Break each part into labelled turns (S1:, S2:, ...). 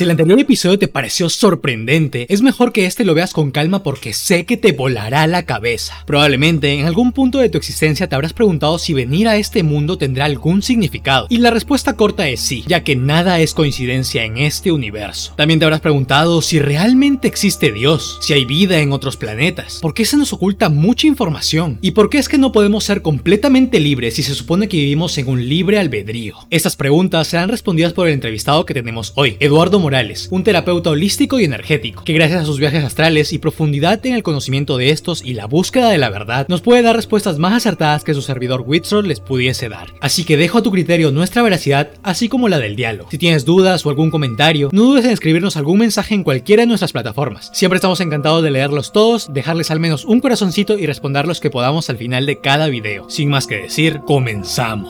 S1: Si el anterior episodio te pareció sorprendente, es mejor que este lo veas con calma porque sé que te volará la cabeza. Probablemente en algún punto de tu existencia te habrás preguntado si venir a este mundo tendrá algún significado, y la respuesta corta es sí, ya que nada es coincidencia en este universo. También te habrás preguntado si realmente existe Dios, si hay vida en otros planetas, por qué se nos oculta mucha información, y por qué es que no podemos ser completamente libres si se supone que vivimos en un libre albedrío. Estas preguntas serán respondidas por el entrevistado que tenemos hoy, Eduardo Un terapeuta holístico y energético, que gracias a sus viajes astrales y profundidad en el conocimiento de estos y la búsqueda de la verdad, nos puede dar respuestas más acertadas que su servidor Whitson les pudiese dar. Así que dejo a tu criterio nuestra veracidad, así como la del diálogo. Si tienes dudas o algún comentario, no dudes en escribirnos algún mensaje en cualquiera de nuestras plataformas. Siempre estamos encantados de leerlos todos, dejarles al menos un corazoncito y responder los que podamos al final de cada video. Sin más que decir, comenzamos.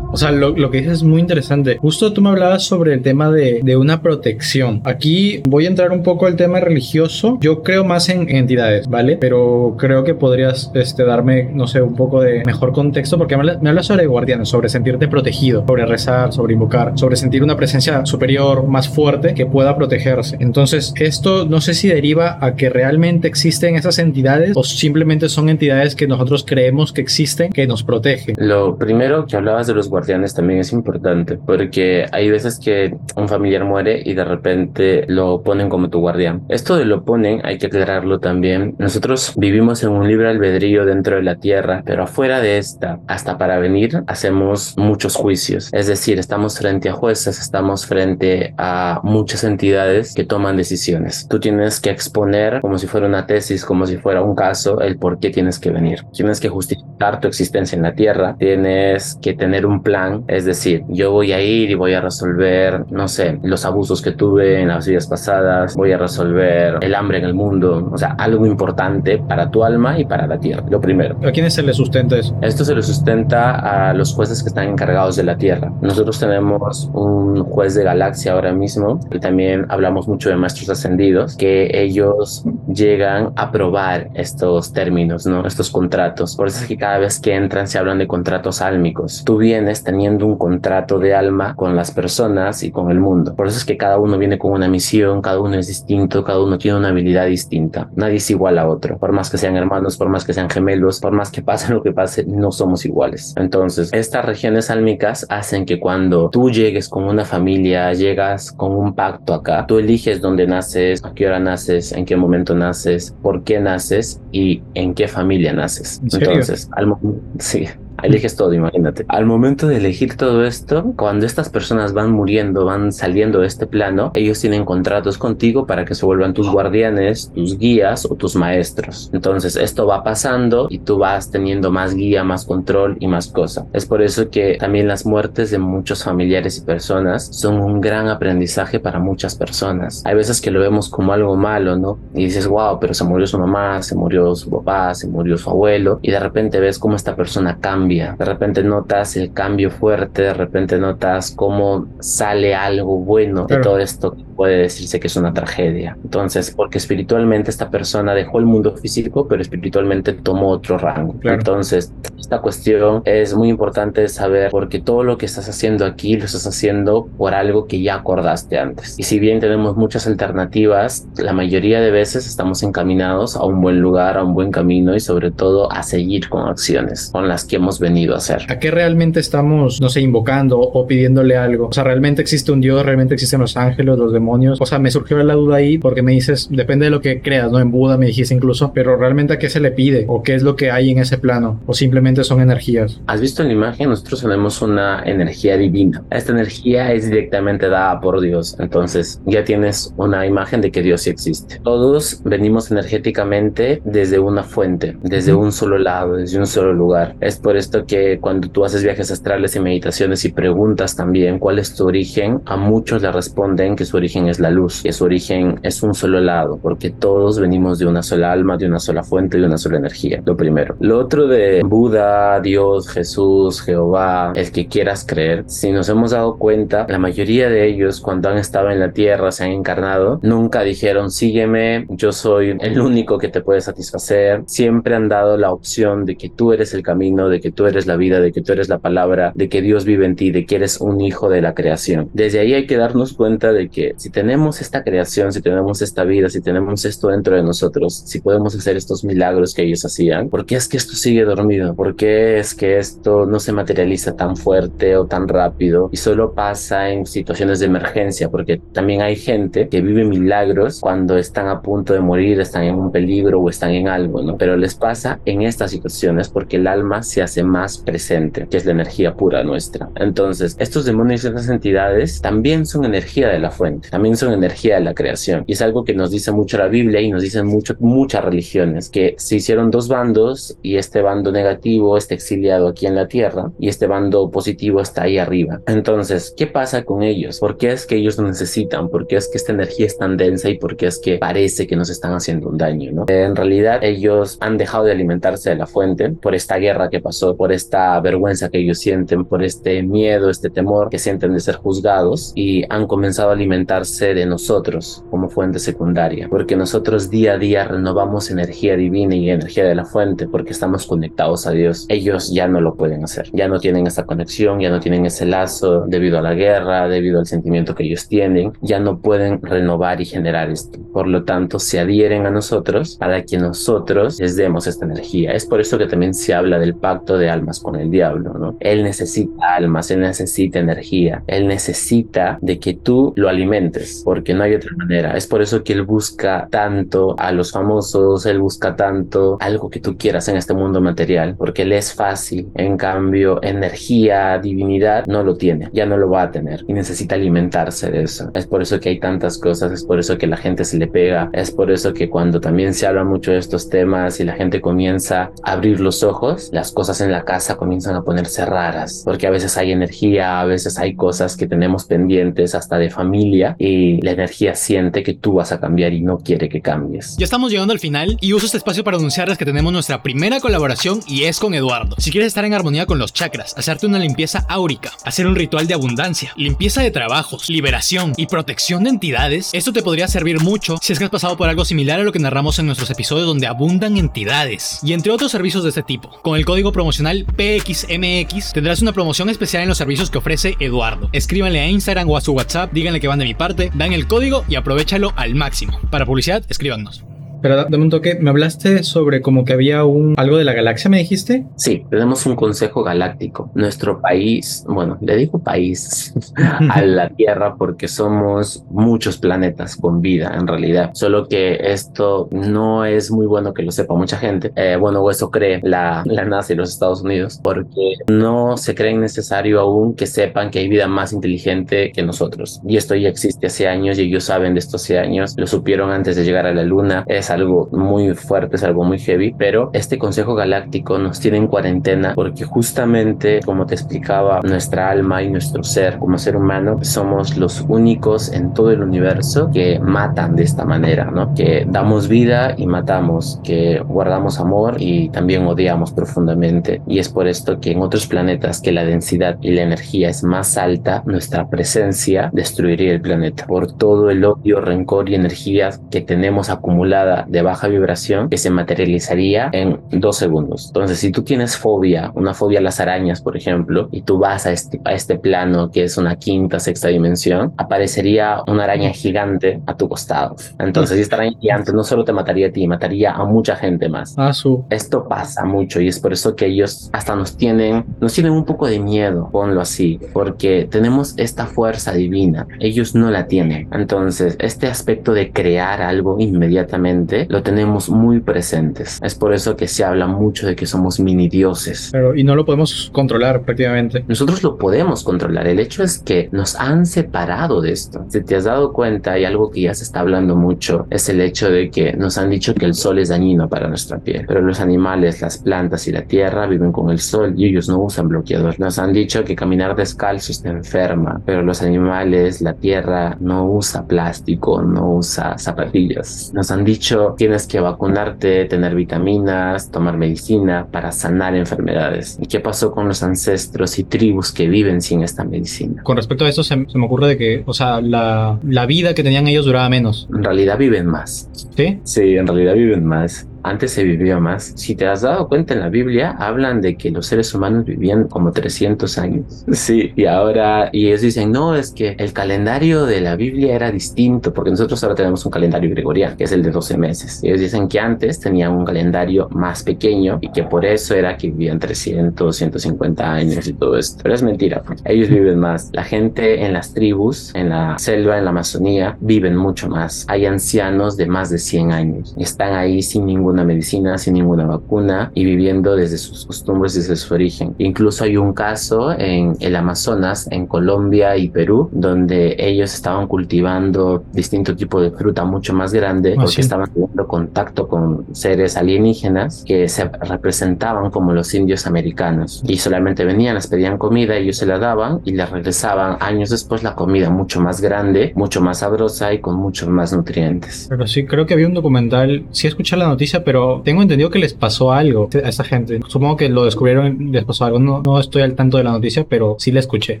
S2: O sea, lo, que dices es muy interesante. Justo tú me hablabas sobre el tema de, de, una protección. Aquí voy a entrar un poco al tema religioso. Yo creo más en entidades, ¿vale? Pero creo que podrías este, darme, no sé, un poco de mejor contexto porque me, hablas sobre guardianes, sobre sentirte protegido, sobre rezar, sobre invocar, sobre sentir una presencia superior más fuerte que pueda protegerse. Entonces, esto no sé si deriva a que realmente existen esas entidades o simplemente son entidades que nosotros creemos que existen que nos protegen.
S3: Lo primero que hablabas de los guardianes también es importante porque hay veces que un familiar muere y de repente lo ponen como tu guardián. Esto de lo ponen hay que aclararlo también. Nosotros vivimos en un libre albedrío dentro de la tierra, pero afuera de esta, hasta para venir, hacemos muchos juicios. Es decir, estamos frente a jueces, estamos frente a muchas entidades que toman decisiones. Tú tienes que exponer como si fuera una tesis, como si fuera un caso, el por qué tienes que venir. Tienes que justificar tu existencia en la tierra, tienes que tener un plan, es decir, yo voy a ir y voy a resolver, no sé, los abusos que tuve en las vidas pasadas, voy a resolver el hambre en el mundo, o sea, algo importante para tu alma y para la tierra, lo primero.
S2: ¿A quiénes se le sustenta eso?
S3: Esto se le sustenta a los jueces que están encargados de la tierra. Nosotros tenemos un juez de galaxia ahora mismo y también hablamos mucho de maestros ascendidos, que ellos llegan a probar estos términos, ¿no? Estos contratos. Por eso es que cada vez que entran se hablan de contratos álmicos. Tú vienes teniendo un contrato de alma con las personas y con el mundo. Por eso es que cada uno viene con una misión, cada uno es distinto, cada uno tiene una habilidad distinta. Nadie es igual a otro. Por más que sean hermanos, por más que sean gemelos, por más que pase lo que pase, no somos iguales. Entonces, estas regiones álmicas hacen que cuando tú llegues con una familia, llegas con un pacto acá, tú eliges dónde naces, a qué hora naces, en qué momento naces, por qué naces y en qué familia naces. Entonces, al momento, sí eliges todo, imagínate. Al momento de elegir todo esto, cuando estas personas van muriendo, van saliendo de este plano, ellos tienen contratos contigo para que se vuelvan tus guardianes, tus guías o tus maestros. Entonces esto va pasando y tú vas teniendo más guía, más control y más cosas. Es por eso que también las muertes de muchos familiares y personas son un gran aprendizaje para muchas personas. Hay veces que lo vemos como algo malo, ¿no? Y dices, wow, pero se murió su mamá, se murió su papá, se murió su abuelo y de repente ves cómo esta persona cambia de repente notas el cambio fuerte, de repente notas cómo sale algo bueno de todo esto. que puede decirse que es una tragedia. Entonces, porque espiritualmente esta persona dejó el mundo físico, pero espiritualmente tomó otro rango. Entonces, esta cuestión es muy importante de saber porque todo lo que estás haciendo aquí lo estás haciendo por algo que ya acordaste antes. Y si bien tenemos muchas alternativas, la mayoría de veces estamos encaminados a un buen lugar, a un buen camino y sobre todo a seguir con acciones con las que hemos venido a hacer.
S2: ¿A qué realmente estamos, no sé, invocando o pidiéndole algo? O sea, ¿realmente existe un Dios? ¿Realmente existen los ángeles, los demonios? O sea, me surgió la duda ahí porque me dices, depende de lo que creas, ¿no? En Buda me dijiste incluso, pero ¿realmente a qué se le pide? ¿O qué es lo que hay en ese plano? ¿O simplemente son energías?
S3: ¿Has visto en la imagen? Nosotros tenemos una energía divina. Esta energía es directamente dada por Dios. Entonces, ya tienes una imagen de que Dios sí existe. Todos venimos energéticamente desde una fuente, desde un solo lado, desde un solo lugar. Es por eso que cuando tú haces viajes astrales y meditaciones y preguntas también cuál es tu origen, a muchos le responden que su origen es la luz, que su origen es un solo lado, porque todos venimos de una sola alma, de una sola fuente, de una sola energía. Lo primero. Lo otro de Buda, Dios, Jesús, Jehová, el que quieras creer, si nos hemos dado cuenta, la mayoría de ellos cuando han estado en la tierra, se han encarnado, nunca dijeron sígueme, yo soy el único que te puede satisfacer. Siempre han dado la opción de que tú eres el camino, de que tú eres la vida, de que tú eres la palabra, de que Dios vive en ti, de que eres un hijo de la creación. Desde ahí hay que darnos cuenta de que si tenemos esta creación, si tenemos esta vida, si tenemos esto dentro de nosotros, si podemos hacer estos milagros que ellos hacían, ¿por qué es que esto sigue dormido? ¿Por qué es que esto no se materializa tan fuerte o tan rápido y solo pasa en situaciones de emergencia? Porque también hay gente que vive milagros cuando están a punto de morir, están en un peligro o están en algo, ¿no? Pero les pasa en estas situaciones porque el alma se hace más presente, que es la energía pura nuestra. Entonces, estos demonios y estas entidades también son energía de la fuente, también son energía de la creación. Y es algo que nos dice mucho la Biblia y nos dicen mucho, muchas religiones, que se hicieron dos bandos y este bando negativo está exiliado aquí en la tierra y este bando positivo está ahí arriba. Entonces, ¿qué pasa con ellos? ¿Por qué es que ellos lo necesitan? ¿Por qué es que esta energía es tan densa y por qué es que parece que nos están haciendo un daño? ¿no? En realidad, ellos han dejado de alimentarse de la fuente por esta guerra que pasó, por esta vergüenza que ellos sienten, por este miedo, este temor que sienten de ser juzgados y han comenzado a alimentarse de nosotros como fuente secundaria, porque nosotros día a día renovamos energía divina y energía de la fuente porque estamos conectados a Dios. Ellos ya no lo pueden hacer, ya no tienen esa conexión, ya no tienen ese lazo debido a la guerra, debido al sentimiento que ellos tienen, ya no pueden renovar y generar esto. Por lo tanto, se adhieren a nosotros para que nosotros les demos esta energía. Es por eso que también se habla del pacto de almas con el diablo, ¿no? Él necesita almas, él necesita energía, él necesita de que tú lo alimentes, porque no hay otra manera. Es por eso que él busca tanto a los famosos, él busca tanto algo que tú quieras en este mundo material, porque él es fácil. En cambio, energía, divinidad, no lo tiene, ya no lo va a tener y necesita alimentarse de eso. Es por eso que hay tantas cosas, es por eso que la gente se le pega, es por eso que cuando también se habla mucho de estos temas y la gente comienza a abrir los ojos, las cosas en la casa comienzan a ponerse raras, porque a veces hay energía, a veces hay cosas que tenemos pendientes hasta de familia y la energía siente que tú vas a cambiar y no quiere que cambies.
S1: Ya estamos llegando al final y uso este espacio para anunciarles que tenemos nuestra primera colaboración y es con Eduardo. Si quieres estar en armonía con los chakras, hacerte una limpieza áurica, hacer un ritual de abundancia, limpieza de trabajos, liberación y protección de entidades, esto te podría servir mucho si es que has pasado por algo similar a lo que narramos en nuestros episodios donde abundan entidades y entre otros servicios de este tipo. Con el código promocional PXMX tendrás una promoción especial en los servicios que ofrece Eduardo. Escríbanle a Instagram o a su WhatsApp, díganle que van de mi parte, dan el código y aprovechalo al máximo. Para publicidad, escríbanos.
S2: Pero dame un toque, me hablaste sobre como que había un algo de la galaxia, ¿me dijiste?
S3: Sí, tenemos un consejo galáctico. Nuestro país, bueno, le digo país a la Tierra porque somos muchos planetas con vida en realidad. Solo que esto no es muy bueno que lo sepa mucha gente. Eh, bueno, eso cree la, la NASA y los Estados Unidos porque no se creen necesario aún que sepan que hay vida más inteligente que nosotros. Y esto ya existe hace años y ellos saben de esto hace años. Lo supieron antes de llegar a la Luna. Es algo muy fuerte, es algo muy heavy, pero este Consejo Galáctico nos tiene en cuarentena porque justamente, como te explicaba, nuestra alma y nuestro ser como ser humano somos los únicos en todo el universo que matan de esta manera, ¿no? Que damos vida y matamos, que guardamos amor y también odiamos profundamente. Y es por esto que en otros planetas que la densidad y la energía es más alta, nuestra presencia destruiría el planeta por todo el odio, rencor y energía que tenemos acumulada de baja vibración que se materializaría en dos segundos. Entonces, si tú tienes fobia, una fobia a las arañas, por ejemplo, y tú vas a este, a este plano que es una quinta, sexta dimensión, aparecería una araña gigante a tu costado. Entonces, esta araña gigante no solo te mataría a ti, mataría a mucha gente más.
S2: Ah, su.
S3: Esto pasa mucho y es por eso que ellos hasta nos tienen, nos tienen un poco de miedo, ponlo así, porque tenemos esta fuerza divina, ellos no la tienen. Entonces, este aspecto de crear algo inmediatamente lo tenemos muy presentes. Es por eso que se habla mucho de que somos mini dioses.
S2: Pero, y no lo podemos controlar prácticamente.
S3: Nosotros lo podemos controlar. El hecho es que nos han separado de esto. Si te has dado cuenta, y algo que ya se está hablando mucho, es el hecho de que nos han dicho que el sol es dañino para nuestra piel. Pero los animales, las plantas y la tierra viven con el sol y ellos no usan bloqueador. Nos han dicho que caminar descalzo te enferma, pero los animales, la tierra no usa plástico, no usa zapatillas. Nos han dicho tienes que vacunarte, tener vitaminas, tomar medicina para sanar enfermedades. ¿Y qué pasó con los ancestros y tribus que viven sin esta medicina?
S2: Con respecto a eso, se, se me ocurre de que, o sea, la, la vida que tenían ellos duraba menos.
S3: En realidad viven más.
S2: ¿Sí?
S3: Sí, en realidad viven más. Antes se vivió más. Si te has dado cuenta en la Biblia, hablan de que los seres humanos vivían como 300 años. Sí, y ahora, y ellos dicen, no, es que el calendario de la Biblia era distinto, porque nosotros ahora tenemos un calendario gregoriano, que es el de 12 meses. Ellos dicen que antes tenían un calendario más pequeño y que por eso era que vivían 300, 150 años y todo esto. Pero es mentira, ellos viven más. La gente en las tribus, en la selva, en la Amazonía, viven mucho más. Hay ancianos de más de 100 años. Están ahí sin ninguna medicina, sin ninguna vacuna y viviendo desde sus costumbres, desde su origen. Incluso hay un caso en el Amazonas, en Colombia y Perú, donde ellos estaban cultivando distinto tipo de fruta mucho más grande ah, porque estaban teniendo contacto con seres alienígenas que se representaban como los indios americanos y solamente venían, les pedían comida, ellos se la daban y les regresaban años después la comida mucho más grande, mucho más sabrosa y con muchos más nutrientes.
S2: Pero sí, creo que había un documental, sí escuché la noticia, pero tengo entendido que les pasó algo a esa gente. Supongo que lo descubrieron les pasó algo. No, no estoy al tanto de la noticia, pero sí la escuché.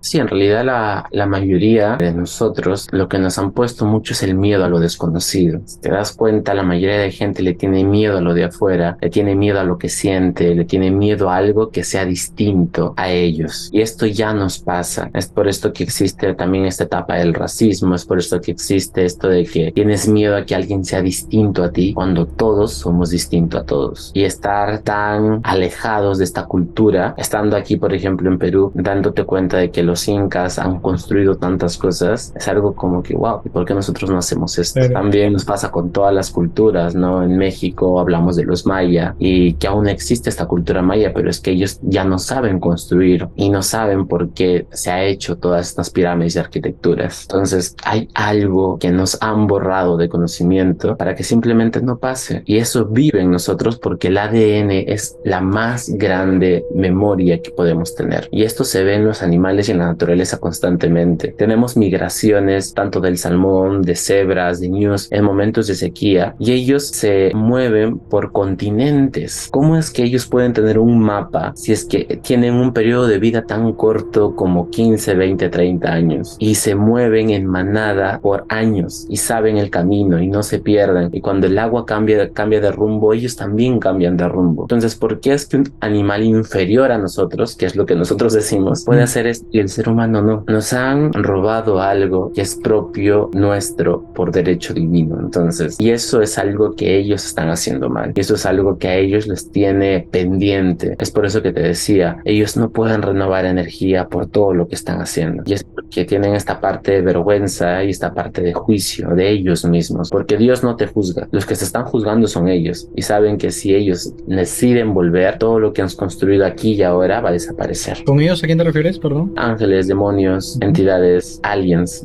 S3: Sí, en realidad la, la mayoría de nosotros lo que nos han puesto mucho es el miedo a lo desconocido. Si te das cuenta, la mayoría de gente le tiene miedo a lo de afuera, le tiene miedo a lo que siente, le tiene miedo a algo que sea distinto a ellos. Y esto ya nos pasa. Es por esto que existe también esta etapa del racismo, es por esto que existe esto de que tienes miedo a que alguien sea distinto a ti cuando todos somos distintos a todos. Y estar tan alejados de esta cultura, estando aquí, por ejemplo, en Perú, dándote cuenta de que los incas han construido tantas cosas, es algo como que, wow, ¿y por qué nosotros no hacemos esto? También nos pasa con todas las culturas, ¿no? En México hablamos de los maya y que aún existe esta cultura maya, pero es que ellos ya no saben construir y no saben por qué se ha hecho todas estas pirámides y arquitecturas. Entonces, hay algo que nos han borrado de conocimiento para que simplemente no pase. Y eso vive en nosotros porque el ADN es la más grande memoria que podemos tener. Y esto se ve en los animales y en la naturaleza constantemente. Tenemos migraciones tanto del salmón, de cebras, de ñus en momentos de sequía y ellos se mueven por continentes. ¿Cómo es que ellos pueden tener un mapa si es que tienen un periodo de vida tan corto como 15, 20, 30 años y se mueven en manada por años y saben el camino y no se pierden y cuando el agua cambia, cambia de rumbo ellos también cambian de rumbo. Entonces, ¿por qué es que un animal inferior a nosotros, que es lo que nosotros decimos, puede hacer esto y el ser humano no? Nos han robado algo que es propio nuestro por derecho divino. Entonces, y eso es algo que ellos están haciendo mal. Y eso es algo que a ellos les tiene pendiente. Es por eso que te decía, ellos no pueden renovar energía por todo lo que están haciendo. Y es porque tienen esta parte de vergüenza y esta parte de juicio de ellos mismos. Porque Dios no te juzga. Los que se están juzgando son ellos. Y saben que si ellos deciden volver, todo lo que han construido aquí y ahora va a desaparecer.
S2: ¿Con ellos a quién te refieres, perdón?
S3: Ángeles, demonios, entidades, aliens.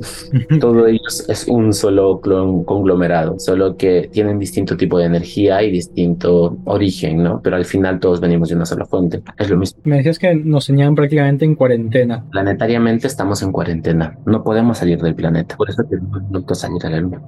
S3: todo ellos es un solo conglomerado. Solo que tienen distinto tipo de energía y distinto origen, ¿no? Pero al final todos venimos de una sola fuente. Es lo mismo.
S2: Me decías que nos señalan prácticamente en cuarentena.
S3: Planetariamente estamos en cuarentena. No podemos salir del planeta. Por eso tenemos que salir a la luna.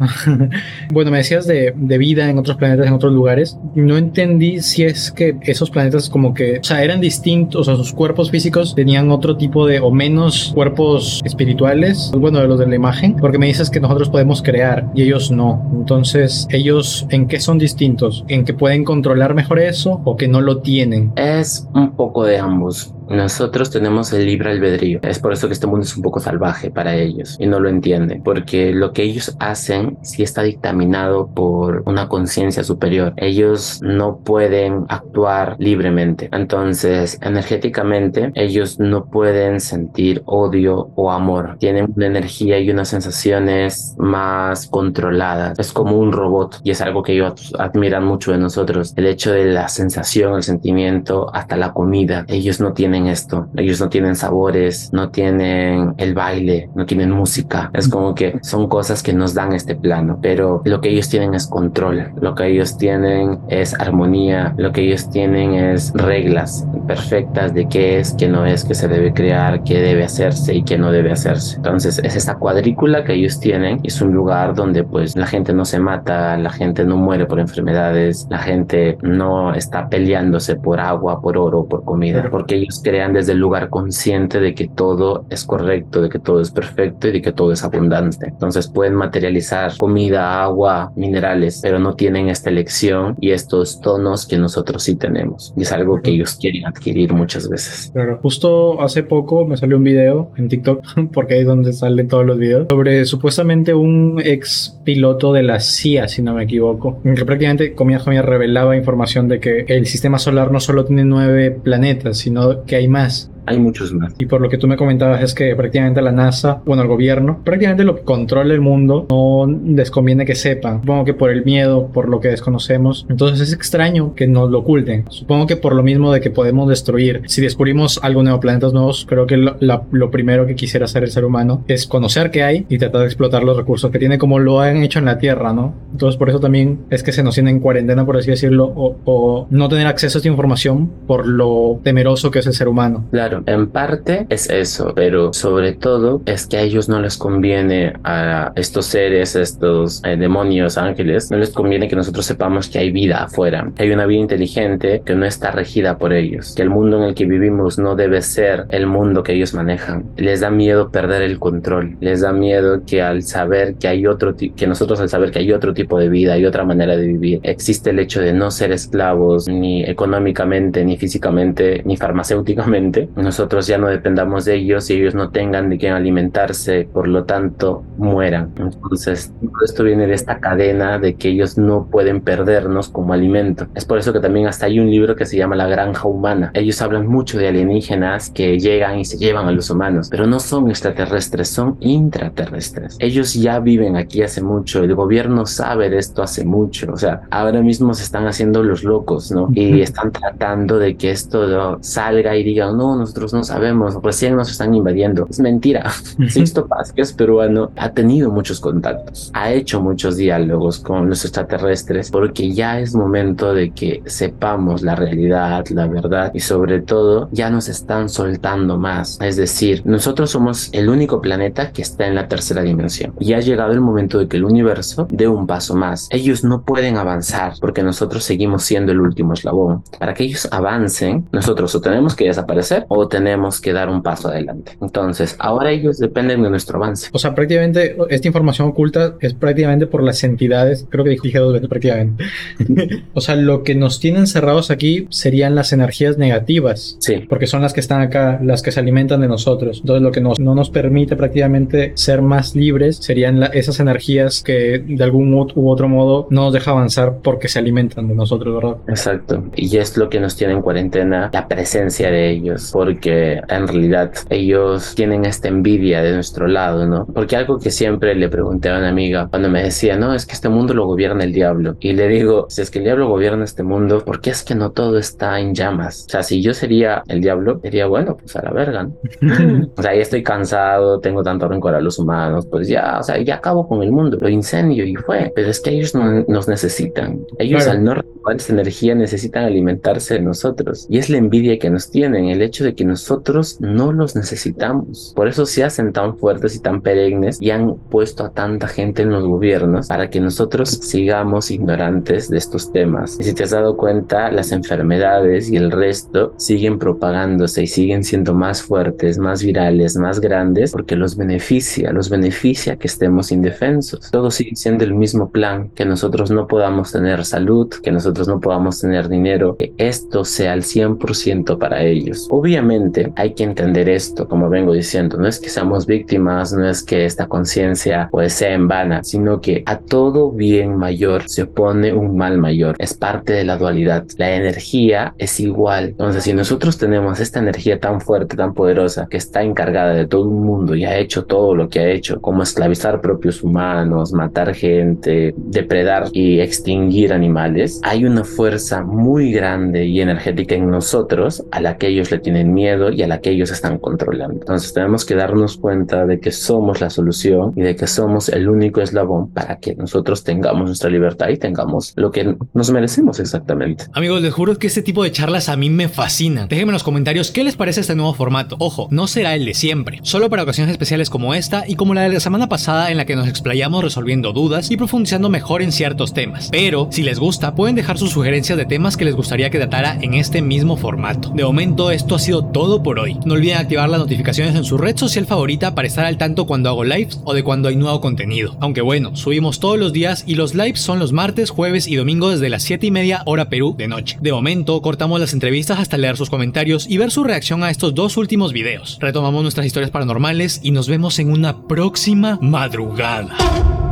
S2: bueno, me decías de, de, vida en otros planetas, en otros lugares. No entendí si es que esos planetas como que, o sea, eran distintos, o sea, sus cuerpos físicos tenían otro tipo de, o menos cuerpos espirituales, bueno, de los de la imagen, porque me dices que nosotros podemos crear y ellos no. Entonces, ellos, ¿en qué son distintos? ¿En que pueden controlar mejor eso o que no lo tienen?
S3: Es un poco de ambos. Nosotros tenemos el libre albedrío. Es por eso que este mundo es un poco salvaje para ellos y no lo entienden, porque lo que ellos hacen sí está dictaminado por una conciencia superior. Ellos no pueden actuar libremente. Entonces, energéticamente, ellos no pueden sentir odio o amor. Tienen una energía y unas sensaciones más controladas. Es como un robot y es algo que ellos admiran mucho de nosotros. El hecho de la sensación, el sentimiento, hasta la comida. Ellos no tienen esto. Ellos no tienen sabores, no tienen el baile, no tienen música. Es como que son cosas que nos dan este plano, pero lo que ellos tienen es control, lo que ellos tienen es armonía, lo que ellos tienen es reglas perfectas de qué es, qué no es, qué se debe crear, qué debe hacerse y qué no debe hacerse. Entonces es esta cuadrícula que ellos tienen, es un lugar donde pues la gente no se mata, la gente no muere por enfermedades, la gente no está peleándose por agua, por oro, por comida, porque ellos crean desde el lugar consciente de que todo es correcto, de que todo es perfecto y de que todo es abundante. Entonces pueden materializar comida, agua, minerales, pero no tienen esta elección y estos tonos que nosotros sí tenemos. Y es algo que ellos quieren adquirir muchas veces.
S2: Claro, justo hace poco me salió un video en TikTok, porque ahí es donde salen todos los videos, sobre supuestamente un ex piloto de la CIA, si no me equivoco, que prácticamente comía comía revelaba información de que el sistema solar no solo tiene nueve planetas, sino que hay más.
S3: Hay muchos más.
S2: Y por lo que tú me comentabas es que prácticamente la NASA, bueno, el gobierno, prácticamente lo que controla el mundo, no les conviene que sepan. Supongo que por el miedo, por lo que desconocemos. Entonces es extraño que nos lo oculten. Supongo que por lo mismo de que podemos destruir. Si descubrimos algo nuevo, planetas nuevos, creo que lo, lo primero que quisiera hacer el ser humano es conocer qué hay y tratar de explotar los recursos que tiene como lo han hecho en la Tierra, ¿no? Entonces por eso también es que se nos tiene en cuarentena, por así decirlo, o, o no tener acceso a esta información por lo temeroso que es el ser humano.
S3: Claro en parte es eso, pero sobre todo es que a ellos no les conviene a estos seres, estos eh, demonios, ángeles, no les conviene que nosotros sepamos que hay vida afuera, que hay una vida inteligente que no está regida por ellos, que el mundo en el que vivimos no debe ser el mundo que ellos manejan. Les da miedo perder el control, les da miedo que al saber que hay otro, que nosotros al saber que hay otro tipo de vida, hay otra manera de vivir, existe el hecho de no ser esclavos ni económicamente, ni físicamente, ni farmacéuticamente, nosotros ya no dependamos de ellos y ellos no tengan de quién alimentarse, por lo tanto mueran. Entonces, todo esto viene de esta cadena de que ellos no pueden perdernos como alimento. Es por eso que también hasta hay un libro que se llama La Granja Humana. Ellos hablan mucho de alienígenas que llegan y se llevan a los humanos, pero no son extraterrestres, son intraterrestres. Ellos ya viven aquí hace mucho, el gobierno sabe de esto hace mucho, o sea, ahora mismo se están haciendo los locos, ¿no? Y están tratando de que esto salga y digan, no, nos nosotros no sabemos, recién nos están invadiendo. Es mentira. Sixto Paz, que es peruano, ha tenido muchos contactos, ha hecho muchos diálogos con los extraterrestres, porque ya es momento de que sepamos la realidad, la verdad y sobre todo ya nos están soltando más. Es decir, nosotros somos el único planeta que está en la tercera dimensión y ha llegado el momento de que el universo dé un paso más. Ellos no pueden avanzar porque nosotros seguimos siendo el último eslabón. Para que ellos avancen, nosotros o tenemos que desaparecer o tenemos que dar un paso adelante. Entonces, ahora ellos dependen de nuestro avance.
S2: O sea, prácticamente esta información oculta es prácticamente por las entidades, creo que dije dos veces prácticamente. o sea, lo que nos tienen cerrados aquí serían las energías negativas.
S3: Sí.
S2: Porque son las que están acá, las que se alimentan de nosotros. Entonces, lo que nos, no nos permite prácticamente ser más libres serían esas energías que de algún u otro modo no nos deja avanzar porque se alimentan de nosotros, ¿verdad?
S3: Exacto. Y es lo que nos tiene en cuarentena, la presencia de ellos. Porque porque en realidad ellos tienen esta envidia de nuestro lado, ¿no? Porque algo que siempre le pregunté a una amiga cuando me decía, no, es que este mundo lo gobierna el diablo. Y le digo, si es que el diablo gobierna este mundo, ¿por qué es que no todo está en llamas? O sea, si yo sería el diablo, diría, bueno, pues a la verga, ¿no? o sea, ya estoy cansado, tengo tanto rencor a los humanos, pues ya, o sea, ya acabo con el mundo, lo incendio y fue. Pero es que ellos no, nos necesitan. Ellos al no recibir esa energía necesitan alimentarse de nosotros. Y es la envidia que nos tienen, el hecho de que nosotros no los necesitamos. Por eso se hacen tan fuertes y tan perennes y han puesto a tanta gente en los gobiernos para que nosotros sigamos ignorantes de estos temas. Y si te has dado cuenta, las enfermedades y el resto siguen propagándose y siguen siendo más fuertes, más virales, más grandes porque los beneficia, los beneficia que estemos indefensos. Todo sigue siendo el mismo plan, que nosotros no podamos tener salud, que nosotros no podamos tener dinero, que esto sea al 100% para ellos. Obviamente hay que entender esto, como vengo diciendo, no es que seamos víctimas, no es que esta conciencia pues sea en vana, sino que a todo bien mayor se opone un mal mayor, es parte de la dualidad, la energía es igual, entonces si nosotros tenemos esta energía tan fuerte, tan poderosa, que está encargada de todo un mundo y ha hecho todo lo que ha hecho, como esclavizar propios humanos, matar gente, depredar y extinguir animales, hay una fuerza muy grande y energética en nosotros a la que ellos le tienen miedo y a la que ellos están controlando. Entonces tenemos que darnos cuenta de que somos la solución y de que somos el único eslabón para que nosotros tengamos nuestra libertad y tengamos lo que nos merecemos exactamente.
S1: Amigos, les juro que este tipo de charlas a mí me fascinan. Déjenme en los comentarios qué les parece este nuevo formato. Ojo, no será el de siempre, solo para ocasiones especiales como esta y como la de la semana pasada en la que nos explayamos resolviendo dudas y profundizando mejor en ciertos temas. Pero si les gusta, pueden dejar sus sugerencias de temas que les gustaría que tratara en este mismo formato. De momento, esto ha sido todo por hoy. No olviden activar las notificaciones en su red social favorita para estar al tanto cuando hago lives o de cuando hay nuevo contenido. Aunque bueno, subimos todos los días y los lives son los martes, jueves y domingo desde las 7 y media hora Perú de noche. De momento, cortamos las entrevistas hasta leer sus comentarios y ver su reacción a estos dos últimos videos. Retomamos nuestras historias paranormales y nos vemos en una próxima madrugada.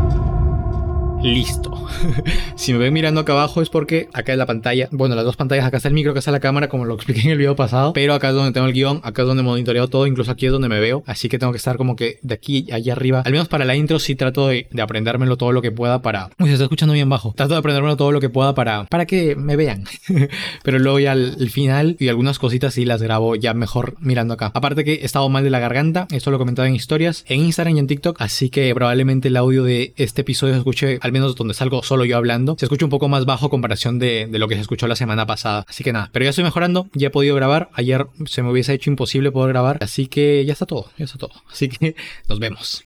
S1: Listo. si me ven mirando acá abajo es porque acá es la pantalla. Bueno, las dos pantallas, acá está el micro, acá está la cámara, como lo expliqué en el video pasado. Pero acá es donde tengo el guion, acá es donde monitoreo todo, incluso aquí es donde me veo. Así que tengo que estar como que de aquí allá arriba. Al menos para la intro sí trato de, de aprendérmelo todo lo que pueda para... Uy, se está escuchando bien bajo. Trato de aprendérmelo todo lo que pueda para, para que me vean. pero luego ya al, al, final y algunas cositas sí las grabo ya mejor mirando acá. Aparte que he estado mal de la garganta, esto lo he comentado en historias, en Instagram y en TikTok. Así que probablemente el audio de este episodio escuche al menos donde salgo solo yo hablando, se escucha un poco más bajo comparación de, de, lo que se escuchó la semana pasada. Así que nada, pero ya estoy mejorando, ya he podido grabar. Ayer se me hubiese hecho imposible poder grabar, así que ya está todo, ya está todo. Así que nos vemos.